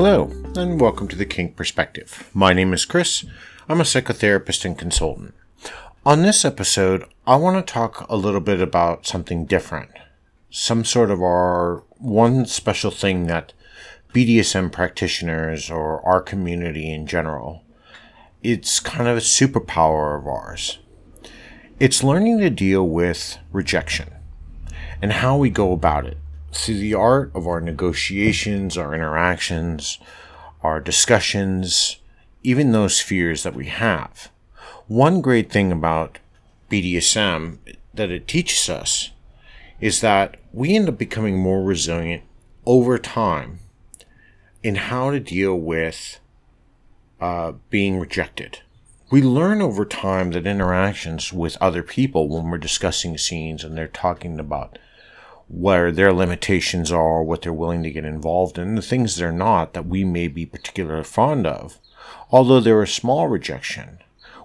Hello, and welcome to the Kink Perspective. My name is Chris. I'm a psychotherapist and consultant. On this episode, I want to talk a little bit about something different. Some sort of our one special thing that BDSM practitioners or our community in general, it's kind of a superpower of ours. It's learning to deal with rejection and how we go about it through the art of our negotiations, our interactions, our discussions, even those fears that we have. One great thing about BDSM that it teaches us is that we end up becoming more resilient over time in how to deal with uh, being rejected. We learn over time that interactions with other people when we're discussing scenes and they're talking about where their limitations are, what they're willing to get involved in, the things they're not that we may be particularly fond of. Although they're a small rejection,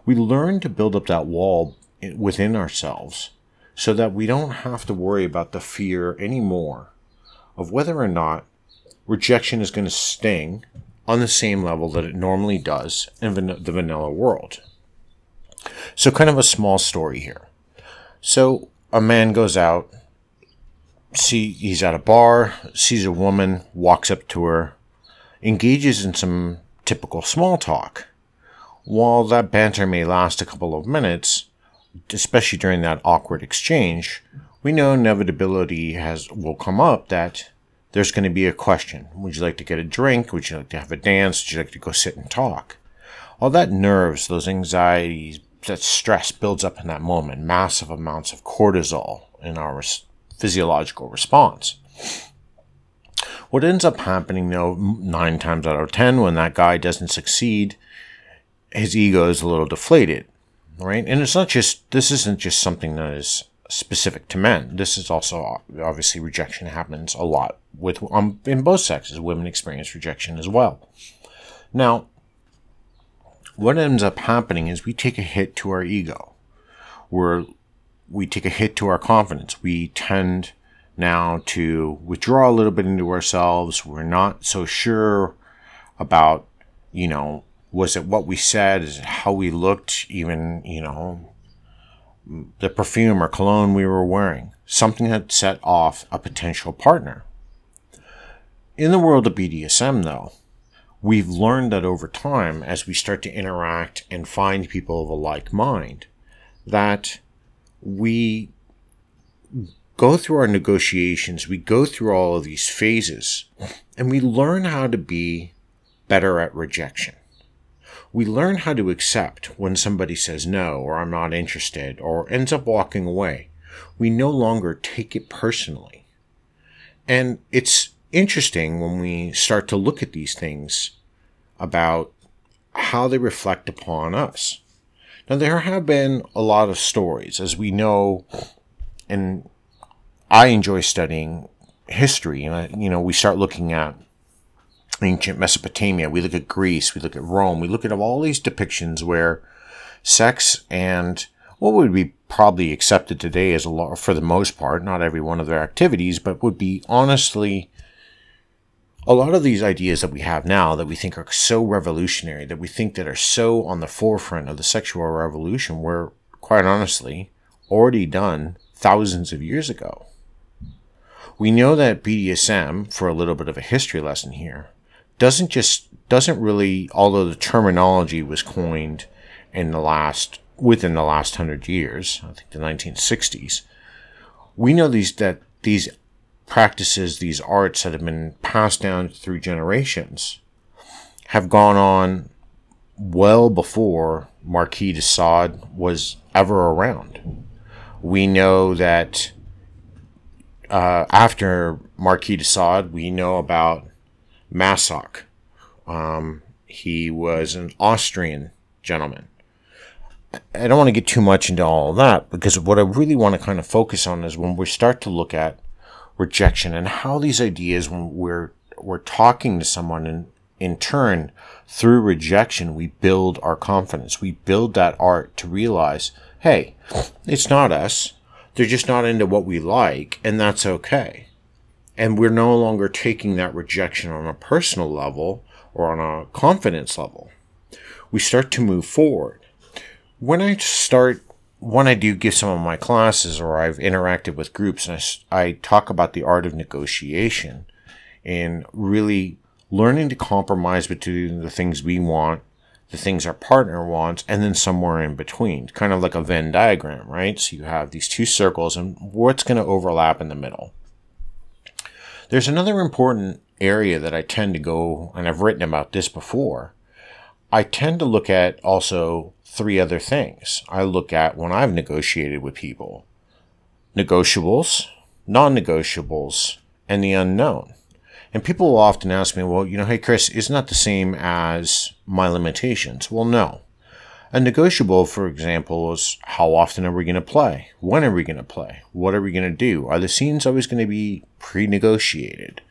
we learn to build up that wall within ourselves so that we don't have to worry about the fear anymore of whether or not rejection is going to sting on the same level that it normally does in the vanilla world. So, kind of a small story here. So, a man goes out see he's at a bar, sees a woman, walks up to her, engages in some typical small talk. While that banter may last a couple of minutes, especially during that awkward exchange, we know inevitability has will come up that there's going to be a question. Would you like to get a drink? Would you like to have a dance? Would you like to go sit and talk? All that nerves, those anxieties, that stress builds up in that moment, massive amounts of cortisol in our physiological response. What ends up happening, though, nine times out of ten, when that guy doesn't succeed, his ego is a little deflated, right? And it's not just, this isn't just something that is specific to men. This is also, obviously, rejection happens a lot with, um, in both sexes. Women experience rejection as well. Now, what ends up happening is we take a hit to our ego. We're we take a hit to our confidence. We tend now to withdraw a little bit into ourselves. We're not so sure about, you know, was it what we said? Is it how we looked? Even, you know, the perfume or cologne we were wearing. Something that set off a potential partner. In the world of BDSM, though, we've learned that over time, as we start to interact and find people of a like mind, that we go through our negotiations, we go through all of these phases, and we learn how to be better at rejection. We learn how to accept when somebody says no, or I'm not interested, or ends up walking away. We no longer take it personally. And it's interesting when we start to look at these things about how they reflect upon us. Now, there have been a lot of stories, as we know, and I enjoy studying history. And, you know, we start looking at ancient Mesopotamia, we look at Greece, we look at Rome, we look at all these depictions where sex and what would be probably accepted today as a law for the most part, not every one of their activities, but would be honestly a lot of these ideas that we have now that we think are so revolutionary, that we think that are so on the forefront of the sexual revolution, were quite honestly already done thousands of years ago. We know that BDSM, for a little bit of a history lesson here, doesn't just doesn't really, although the terminology was coined in the last within the last hundred years, I think the 1960s. We know these that these practices, these arts that have been passed down through generations, have gone on well before Marquis de Sade was ever around. We know that uh, after Marquis de Sade, we know about Masoch. Um, he was an Austrian gentleman. I don't want to get too much into all of that because what I really want to kind of focus on is when we start to look at rejection and how these ideas when we're we're talking to someone and in turn through rejection we build our confidence we build that art to realize hey it's not us they're just not into what we like and that's okay and we're no longer taking that rejection on a personal level or on a confidence level. We start to move forward. When I start, when I do give some of my classes or I've interacted with groups and I, I talk about the art of negotiation and really learning to compromise between the things we want, the things our partner wants, and then somewhere in between, kind of like a Venn diagram, right? So you have these two circles and what's going to overlap in the middle. There's another important area that I tend to go, and I've written about this before. I tend to look at also three other things. I look at when I've negotiated with people negotiables, non negotiables, and the unknown. And people will often ask me, well, you know, hey, Chris, isn't that the same as my limitations? Well, no. A negotiable, for example, is how often are we going to play? When are we going to play? What are we going to do? Are the scenes always going to be pre negotiated?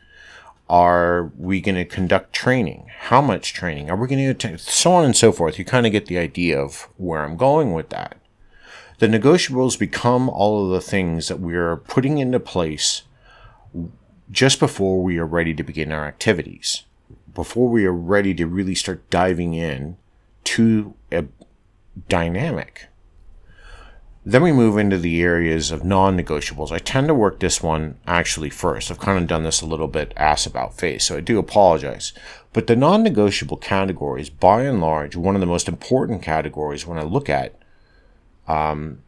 Are we going to conduct training? How much training? Are we going to? So on and so forth. You kind of get the idea of where I'm going with that. The negotiables become all of the things that we're putting into place just before we are ready to begin our activities, before we are ready to really start diving in to a dynamic. Then we move into the areas of non negotiables. I tend to work this one actually first. I've kind of done this a little bit ass about face, so I do apologize. But the non negotiable categories, by and large, one of the most important categories when I look at, um,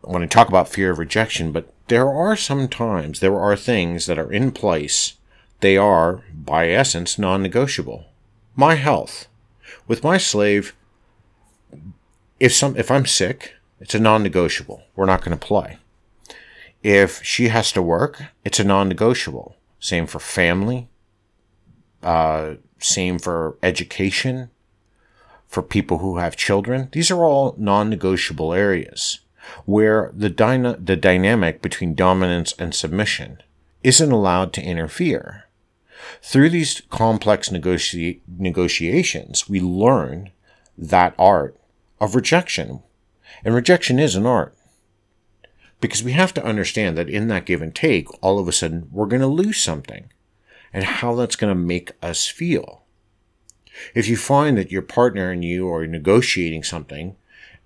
when I talk about fear of rejection, but there are some times, there are things that are in place. They are, by essence, non negotiable. My health. With my slave, if some if I'm sick, it's a non-negotiable. We're not going to play. If she has to work, it's a non-negotiable. Same for family. Uh, same for education. For people who have children, these are all non-negotiable areas where the dyna- the dynamic between dominance and submission isn't allowed to interfere. Through these complex negoci- negotiations, we learn that art of rejection. And rejection is an art. Because we have to understand that in that give and take, all of a sudden we're going to lose something and how that's going to make us feel. If you find that your partner and you are negotiating something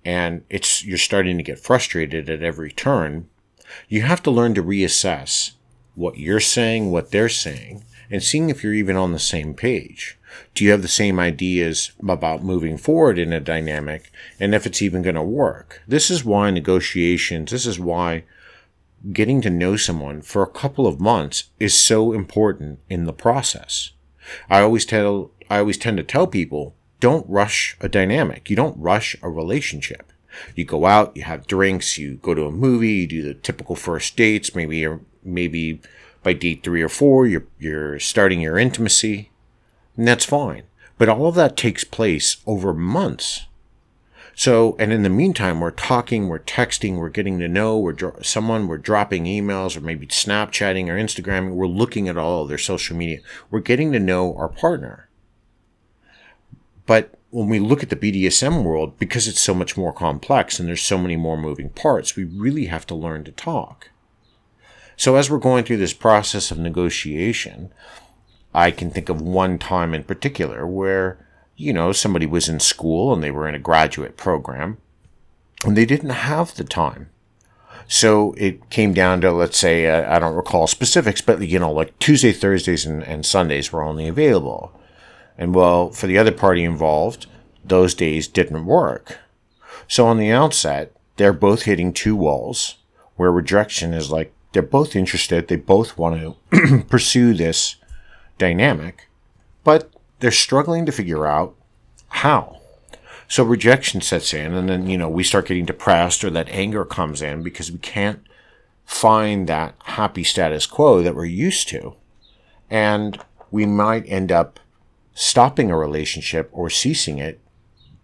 and it's, you're starting to get frustrated at every turn, you have to learn to reassess what you're saying, what they're saying, and seeing if you're even on the same page. Do you have the same ideas about moving forward in a dynamic and if it's even going to work? This is why negotiations, this is why getting to know someone for a couple of months is so important in the process. I always tell, I always tend to tell people, don't rush a dynamic. You don't rush a relationship. You go out, you have drinks, you go to a movie, you do the typical first dates, maybe, maybe by date three or four, you're, you're starting your intimacy and that's fine. But all of that takes place over months. So, and in the meantime, we're talking, we're texting, we're getting to know, we're dro- someone, we're dropping emails or maybe Snapchatting or Instagramming. We're looking at all of their social media. We're getting to know our partner. But when we look at the BDSM world, because it's so much more complex and there's so many more moving parts, we really have to learn to talk. So as we're going through this process of negotiation, I can think of one time in particular where, you know, somebody was in school and they were in a graduate program and they didn't have the time. So it came down to, let's say, uh, I don't recall specifics, but, you know, like Tuesday, Thursdays, and, and Sundays were only available. And well, for the other party involved, those days didn't work. So on the outset, they're both hitting two walls where rejection is like they're both interested, they both want to pursue this dynamic, but they're struggling to figure out how. So rejection sets in, and then, you know, we start getting depressed or that anger comes in because we can't find that happy status quo that we're used to. And we might end up stopping a relationship or ceasing it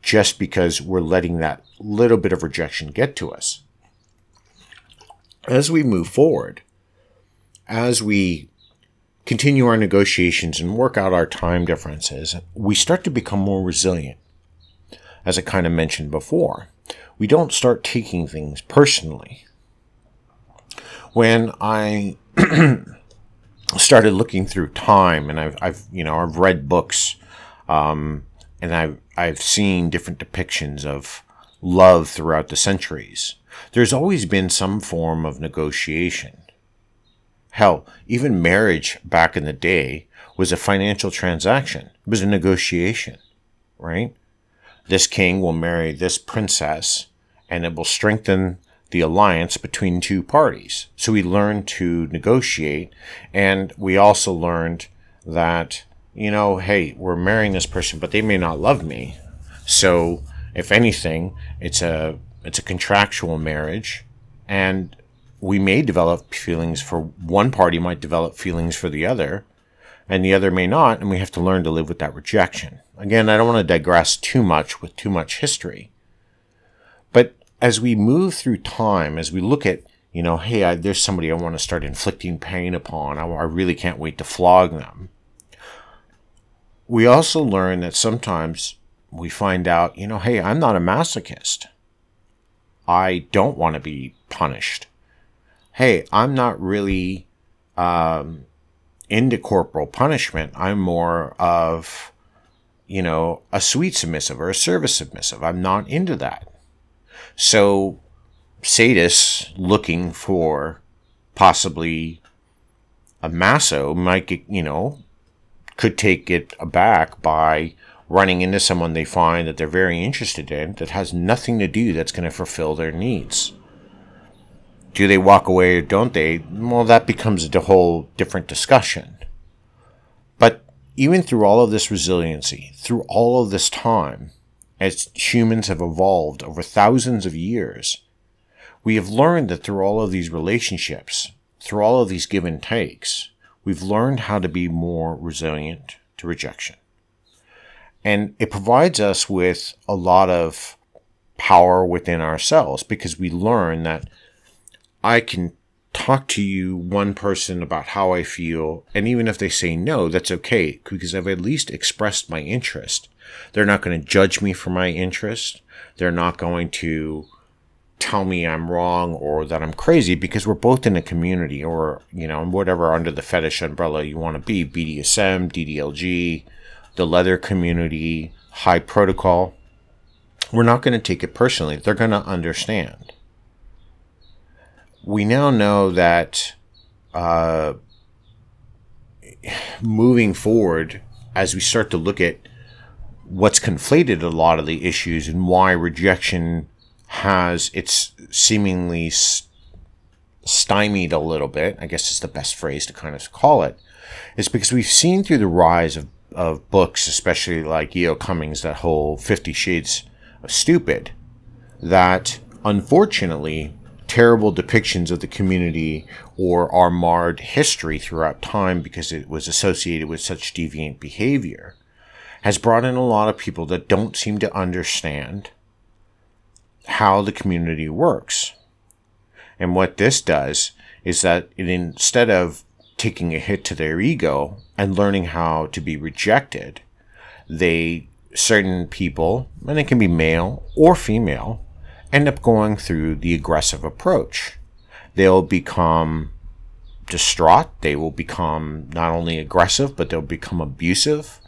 just because we're letting that little bit of rejection get to us. As we move forward, as we continue our negotiations and work out our time differences, we start to become more resilient. As I kind of mentioned before, we don't start taking things personally. When I started looking through time, and I've, I've you know I've read books, um, and I've I've seen different depictions of love throughout the centuries. There's always been some form of negotiation. Hell, even marriage back in the day was a financial transaction. It was a negotiation, right? This king will marry this princess, and it will strengthen the alliance between two parties. So we learned to negotiate, and we also learned that, you know, hey, we're marrying this person, but they may not love me. So if anything, it's a it's a contractual marriage, and we may develop feelings for one party might develop feelings for the other, and the other may not, and we have to learn to live with that rejection. Again, I don't want to digress too much with too much history. But as we move through time, as we look at, you know, hey, I, there's somebody I want to start inflicting pain upon, I, I really can't wait to flog them. We also learn that sometimes we find out, you know, hey, I'm not a masochist. I don't want to be punished. Hey, I'm not really um, into corporal punishment. I'm more of, you know, a sweet submissive or a service submissive. I'm not into that. So, sadists looking for possibly a maso might get, you know, could take it aback by running into someone they find that they're very interested in that has nothing to do that's going to fulfill their needs. Do they walk away or don't they? Well, that becomes a whole different discussion. But even through all of this resiliency, through all of this time, as humans have evolved over thousands of years, we have learned that through all of these relationships, through all of these give and takes, we've learned how to be more resilient to rejection. And it provides us with a lot of power within ourselves because we learn that I can talk to you one person about how I feel. And even if they say no, that's okay because I've at least expressed my interest. They're not going to judge me for my interest. They're not going to tell me I'm wrong or that I'm crazy because we're both in a community or, you know, whatever under the fetish umbrella you want to be BDSM, DDLG, the leather community, high protocol. We're not going to take it personally. They're going to understand. We now know that uh, moving forward, as we start to look at what's conflated a lot of the issues and why rejection has its seemingly stymied a little bit, I guess is the best phrase to kind of call it, is because we've seen through the rise of of books, especially like E.O. Cummings, that whole Fifty Shades of Stupid, that unfortunately terrible depictions of the community or our marred history throughout time because it was associated with such deviant behavior has brought in a lot of people that don't seem to understand how the community works. And what this does is that it, instead of taking a hit to their ego and learning how to be rejected, they certain people, and it can be male or female, end up going through the aggressive approach. They'll become distraught. They will become not only aggressive, but they'll become abusive.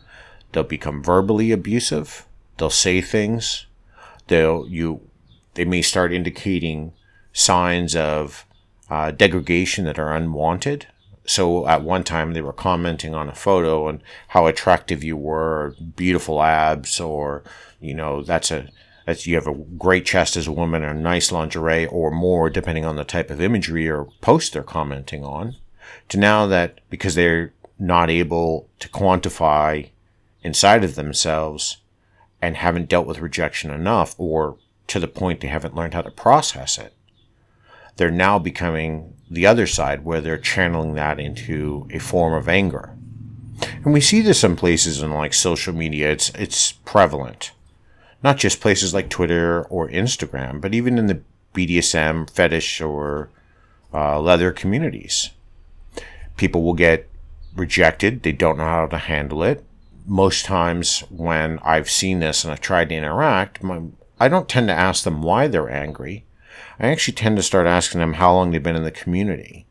They'll become verbally abusive. They'll say things. They'll you. They may start indicating signs of uh, degradation that are unwanted so at one time they were commenting on a photo and how attractive you were, beautiful abs, or you know that's a that's you have a great chest as a woman or nice lingerie or more, depending on the type of imagery or post they're commenting on. To now that because they're not able to quantify inside of themselves and haven't dealt with rejection enough, or to the point they haven't learned how to process it, they're now becoming the other side where they're channeling that into a form of anger. And we see this in places in like social media, it's it's prevalent. Not just places like Twitter or Instagram, but even in the BDSM, fetish, or uh, leather communities. People will get rejected, they don't know how to handle it. Most times, when I've seen this and I've tried to interact, my, I don't tend to ask them why they're angry. I actually tend to start asking them how long they've been in the community.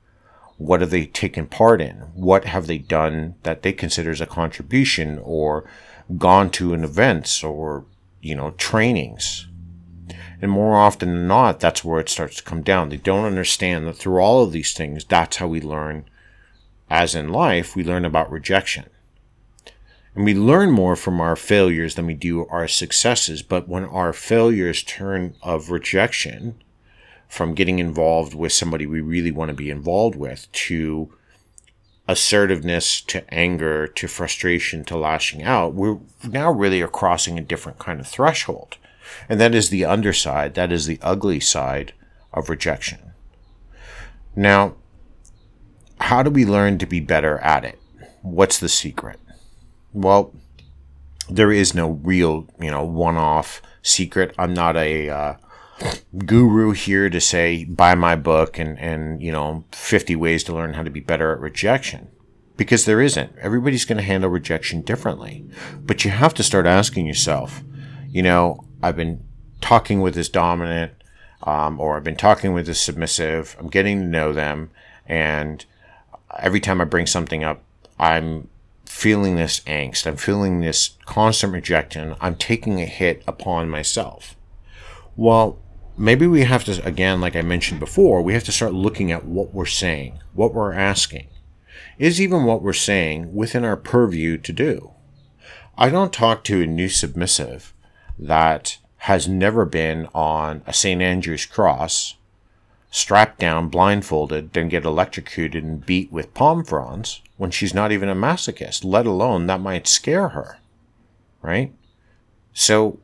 What have they taken part in? What have they done that they consider as a contribution or gone to an events or, you know, trainings? And more often than not, that's where it starts to come down. They don't understand that through all of these things, that's how we learn, as in life, we learn about rejection. And we learn more from our failures than we do our successes. But when our failures turn of rejection from getting involved with somebody we really want to be involved with to assertiveness to anger to frustration to lashing out, we're now really are crossing a different kind of threshold. And that is the underside, that is the ugly side of rejection. Now, how do we learn to be better at it? What's the secret? Well, there is no real, you know, one off secret. I'm not a uh, guru here to say, buy my book and, and, you know, 50 ways to learn how to be better at rejection. Because there isn't. Everybody's going to handle rejection differently. But you have to start asking yourself, you know, I've been talking with this dominant, um, or I've been talking with this submissive. I'm getting to know them. And every time I bring something up, I'm feeling this angst. I'm feeling this constant rejection. I'm taking a hit upon myself. Well, maybe we have to, again, like I mentioned before, we have to start looking at what we're saying, what we're asking. Is even what we're saying within our purview to do? I don't talk to a new submissive that has never been on a St. Andrew's cross, strapped down, blindfolded, then get electrocuted and beat with palm fronds when she's not even a masochist, let alone that might scare her. Right? So,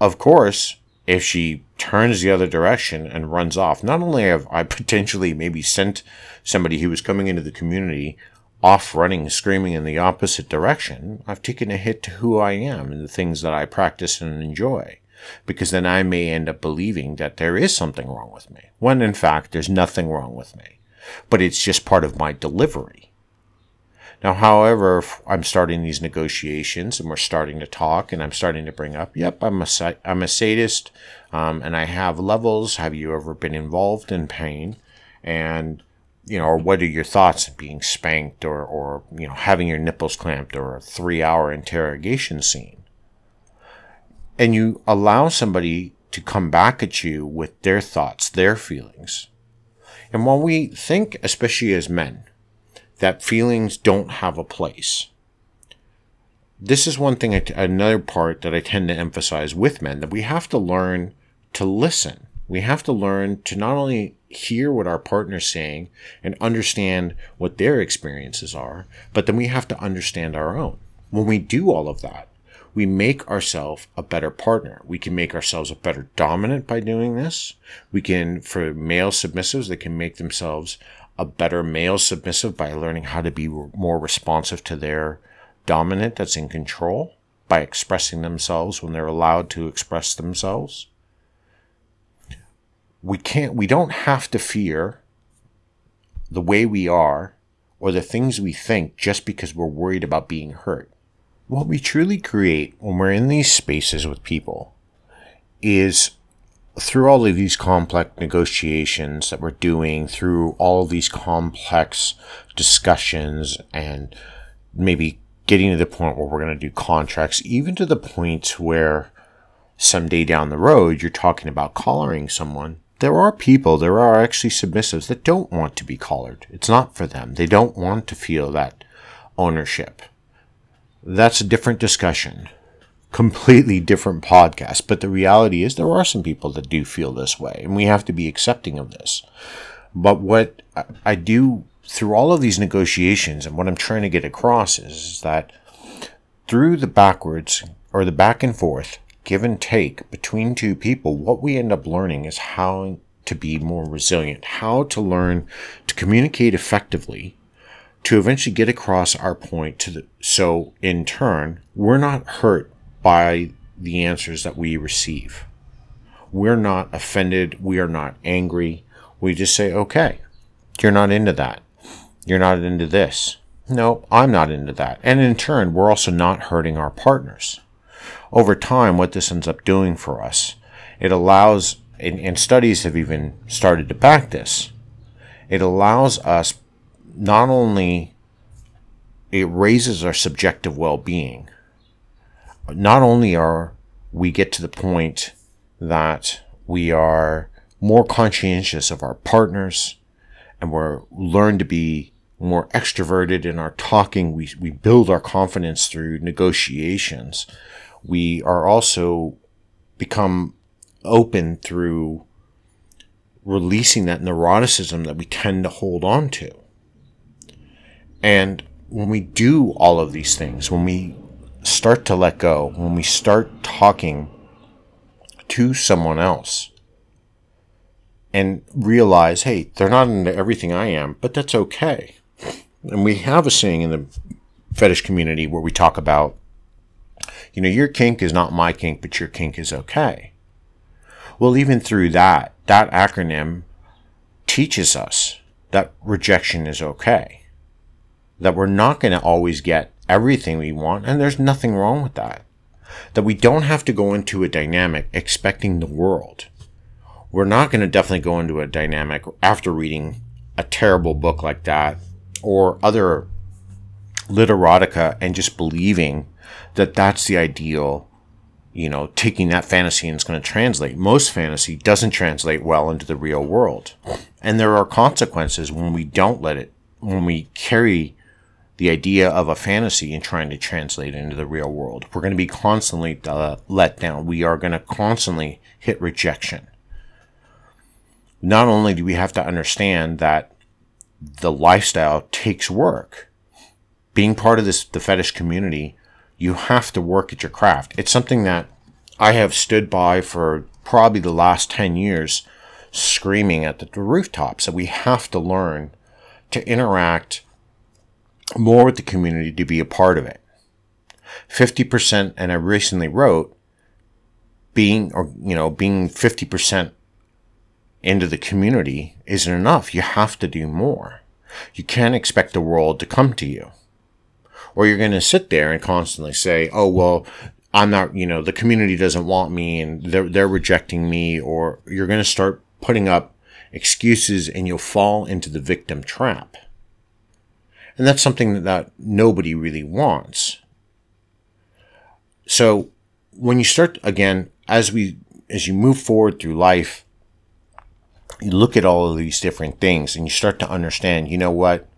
of course, if she turns the other direction and runs off, not only have I potentially maybe sent somebody who was coming into the community off running, screaming in the opposite direction, I've taken a hit to who I am and the things that I practice and enjoy. Because then I may end up believing that there is something wrong with me, when in fact there's nothing wrong with me. But it's just part of my delivery. Now, however, I'm starting these negotiations and we're starting to talk and I'm starting to bring up, yep, I'm a, I'm a sadist um, and I have levels. Have you ever been involved in pain? And, you know, or what are your thoughts on being spanked or, or, you know, having your nipples clamped or a three hour interrogation scene? And you allow somebody to come back at you with their thoughts, their feelings. And while we think, especially as men, that feelings don't have a place. This is one thing, another part that I tend to emphasize with men that we have to learn to listen. We have to learn to not only hear what our partner's saying and understand what their experiences are, but then we have to understand our own. When we do all of that, we make ourselves a better partner. We can make ourselves a better dominant by doing this. We can, for male submissives, they can make themselves a better male submissive by learning how to be more responsive to their dominant that's in control by expressing themselves when they're allowed to express themselves. We can't, we don't have to fear the way we are or the things we think just because we're worried about being hurt. What we truly create when we're in these spaces with people is through all of these complex negotiations that we're doing, through all of these complex discussions, and maybe getting to the point where we're going to do contracts, even to the point where someday down the road you're talking about collaring someone. There are people, there are actually submissives that don't want to be collared. It's not for them. They don't want to feel that ownership. That's a different discussion completely different podcast. But the reality is, there are some people that do feel this way, and we have to be accepting of this. But what I do through all of these negotiations, and what I'm trying to get across is, that through the backwards or the back and forth, give and take between two people, what we end up learning is how to be more resilient, how to learn to communicate effectively to eventually get across our point to the so in turn we're not hurt by the answers that we receive. We're not offended. We are not angry. We just say, okay, you're not into that. You're not into this. No, I'm not into that. And in turn, we're also not hurting our partners. Over time, what this ends up doing for us, it allows, and, and studies have even started to back this, it allows us not only it raises our subjective well-being, not only are we get to the point that we are more conscientious of our partners and we're learn to be more extroverted in our talking. We, we build our confidence through negotiations. We are also become open through releasing that neuroticism that we tend to hold on to. And when we do all of these things, when we start to let go, when we start talking to someone else and realize, hey, they're not into everything I am, but that's okay. And we have a saying in the fetish community where we talk about, you know, your kink is not my kink, but your kink is okay. Well, even through that, that acronym teaches us that rejection is okay. That we're not going to always get everything we want, and there's nothing wrong with that. That we don't have to go into a dynamic expecting the world. We're not going to definitely go into a dynamic after reading a terrible book like that or other literotica and just believing that that's the ideal, you know, taking that fantasy and it's going to translate. Most fantasy doesn't translate well into the real world. And there are consequences when we don't let it, when we carry the idea of a fantasy and trying to translate it into the real world. We're going to be constantly uh, let down. We are going to constantly hit rejection. Not only do we have to understand that the lifestyle takes work, being part of this the fetish community, you have to work at your craft. It's something that I have stood by for probably the last 10 years screaming at the rooftops that we have to learn to interact more with the community to be a part of it. 50%, and I recently wrote, being, or, you know, being 50% into the community isn't enough. You have to do more. You can't expect the world to come to you. Or you're going to sit there and constantly say, oh, well, I'm not, you know, the community doesn't want me and they're, they're rejecting me. Or you're going to start putting up excuses and you'll fall into the victim trap. And that's something that nobody really wants. So when you start again, as we, as you move forward through life, you look at all of these different things and you start to understand, you know what?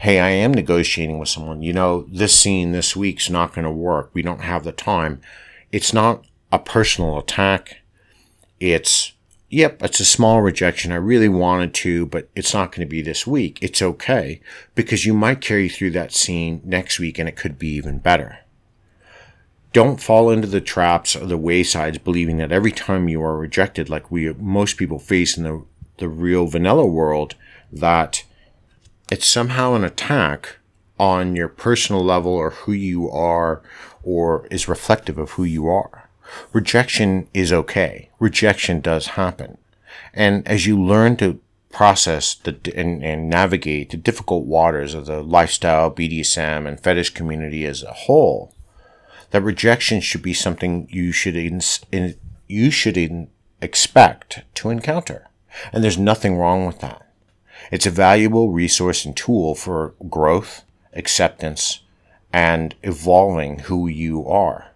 Hey, I am negotiating with someone. You know, this scene this week's not going to work. We don't have the time. It's not a personal attack. It's yep, it's a small rejection. I really wanted to, but it's not going to be this week. It's okay because you might carry through that scene next week and it could be even better. Don't fall into the traps or the waysides believing that every time you are rejected, like we most people face in the, the real vanilla world, that it's somehow an attack on your personal level or who you are or is reflective of who you are. Rejection is okay. Rejection does happen. And as you learn to process the, and, and navigate the difficult waters of the lifestyle, BDSM, and fetish community as a whole, that rejection should be something you should in, in, you should in, expect to encounter. And there's nothing wrong with that. It's a valuable resource and tool for growth, acceptance, and evolving who you are.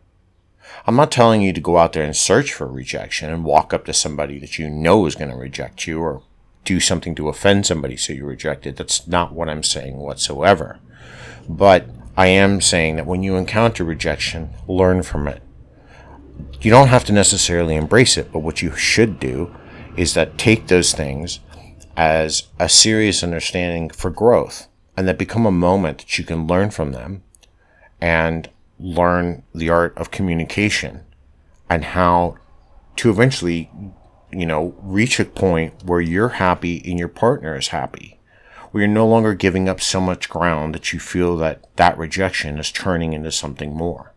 I'm not telling you to go out there and search for rejection and walk up to somebody that you know is going to reject you or do something to offend somebody so you're rejected. That's not what I'm saying whatsoever. But I am saying that when you encounter rejection, learn from it. You don't have to necessarily embrace it, but what you should do is that take those things as a serious understanding for growth and that become a moment that you can learn from them and learn the art of communication and how to eventually, you know, reach a point where you're happy and your partner is happy. Where you're no longer giving up so much ground that you feel that that rejection is turning into something more.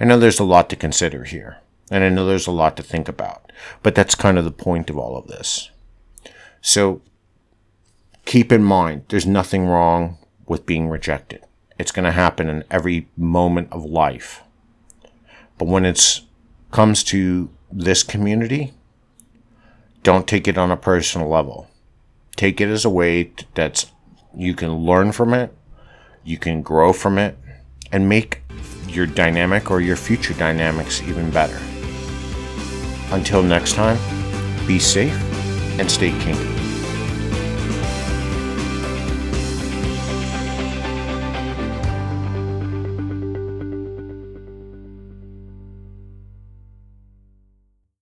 I know there's a lot to consider here, and I know there's a lot to think about, but that's kind of the point of all of this. So keep in mind, there's nothing wrong with being rejected. It's going to happen in every moment of life. But when it comes to this community, don't take it on a personal level. Take it as a way that's You can learn from it, you can grow from it, and make your dynamic or your future dynamics even better. Until next time, be safe and stay kinky.